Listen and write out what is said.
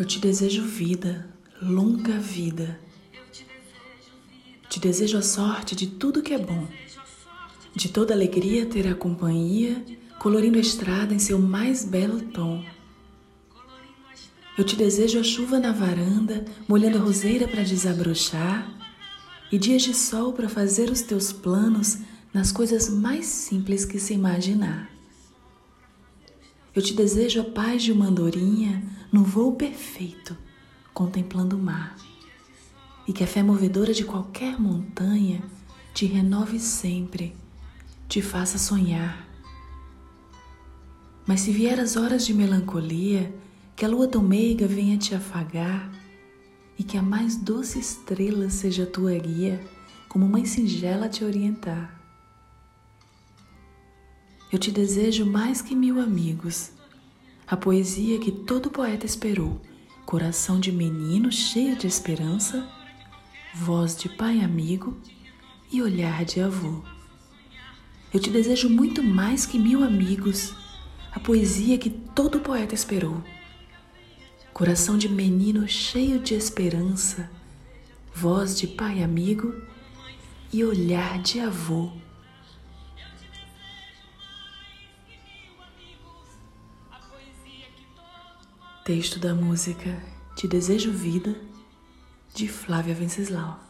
Eu te desejo vida, longa vida. Te desejo a sorte de tudo que é bom, de toda alegria ter a companhia, colorindo a estrada em seu mais belo tom. Eu te desejo a chuva na varanda, molhando a roseira para desabrochar, e dias de sol para fazer os teus planos nas coisas mais simples que se imaginar. Eu te desejo a paz de uma andorinha no voo perfeito, contemplando o mar, e que a fé movedora de qualquer montanha te renove sempre, te faça sonhar. Mas se vier as horas de melancolia, que a lua tão meiga venha te afagar, e que a mais doce estrela seja tua guia, como mãe singela te orientar. Eu te desejo mais que mil amigos. A poesia que todo poeta esperou, coração de menino cheio de esperança, voz de pai amigo e olhar de avô. Eu te desejo muito mais que mil amigos, a poesia que todo poeta esperou, coração de menino cheio de esperança, voz de pai amigo e olhar de avô. Texto da música Te Desejo Vida, de Flávia Venceslau.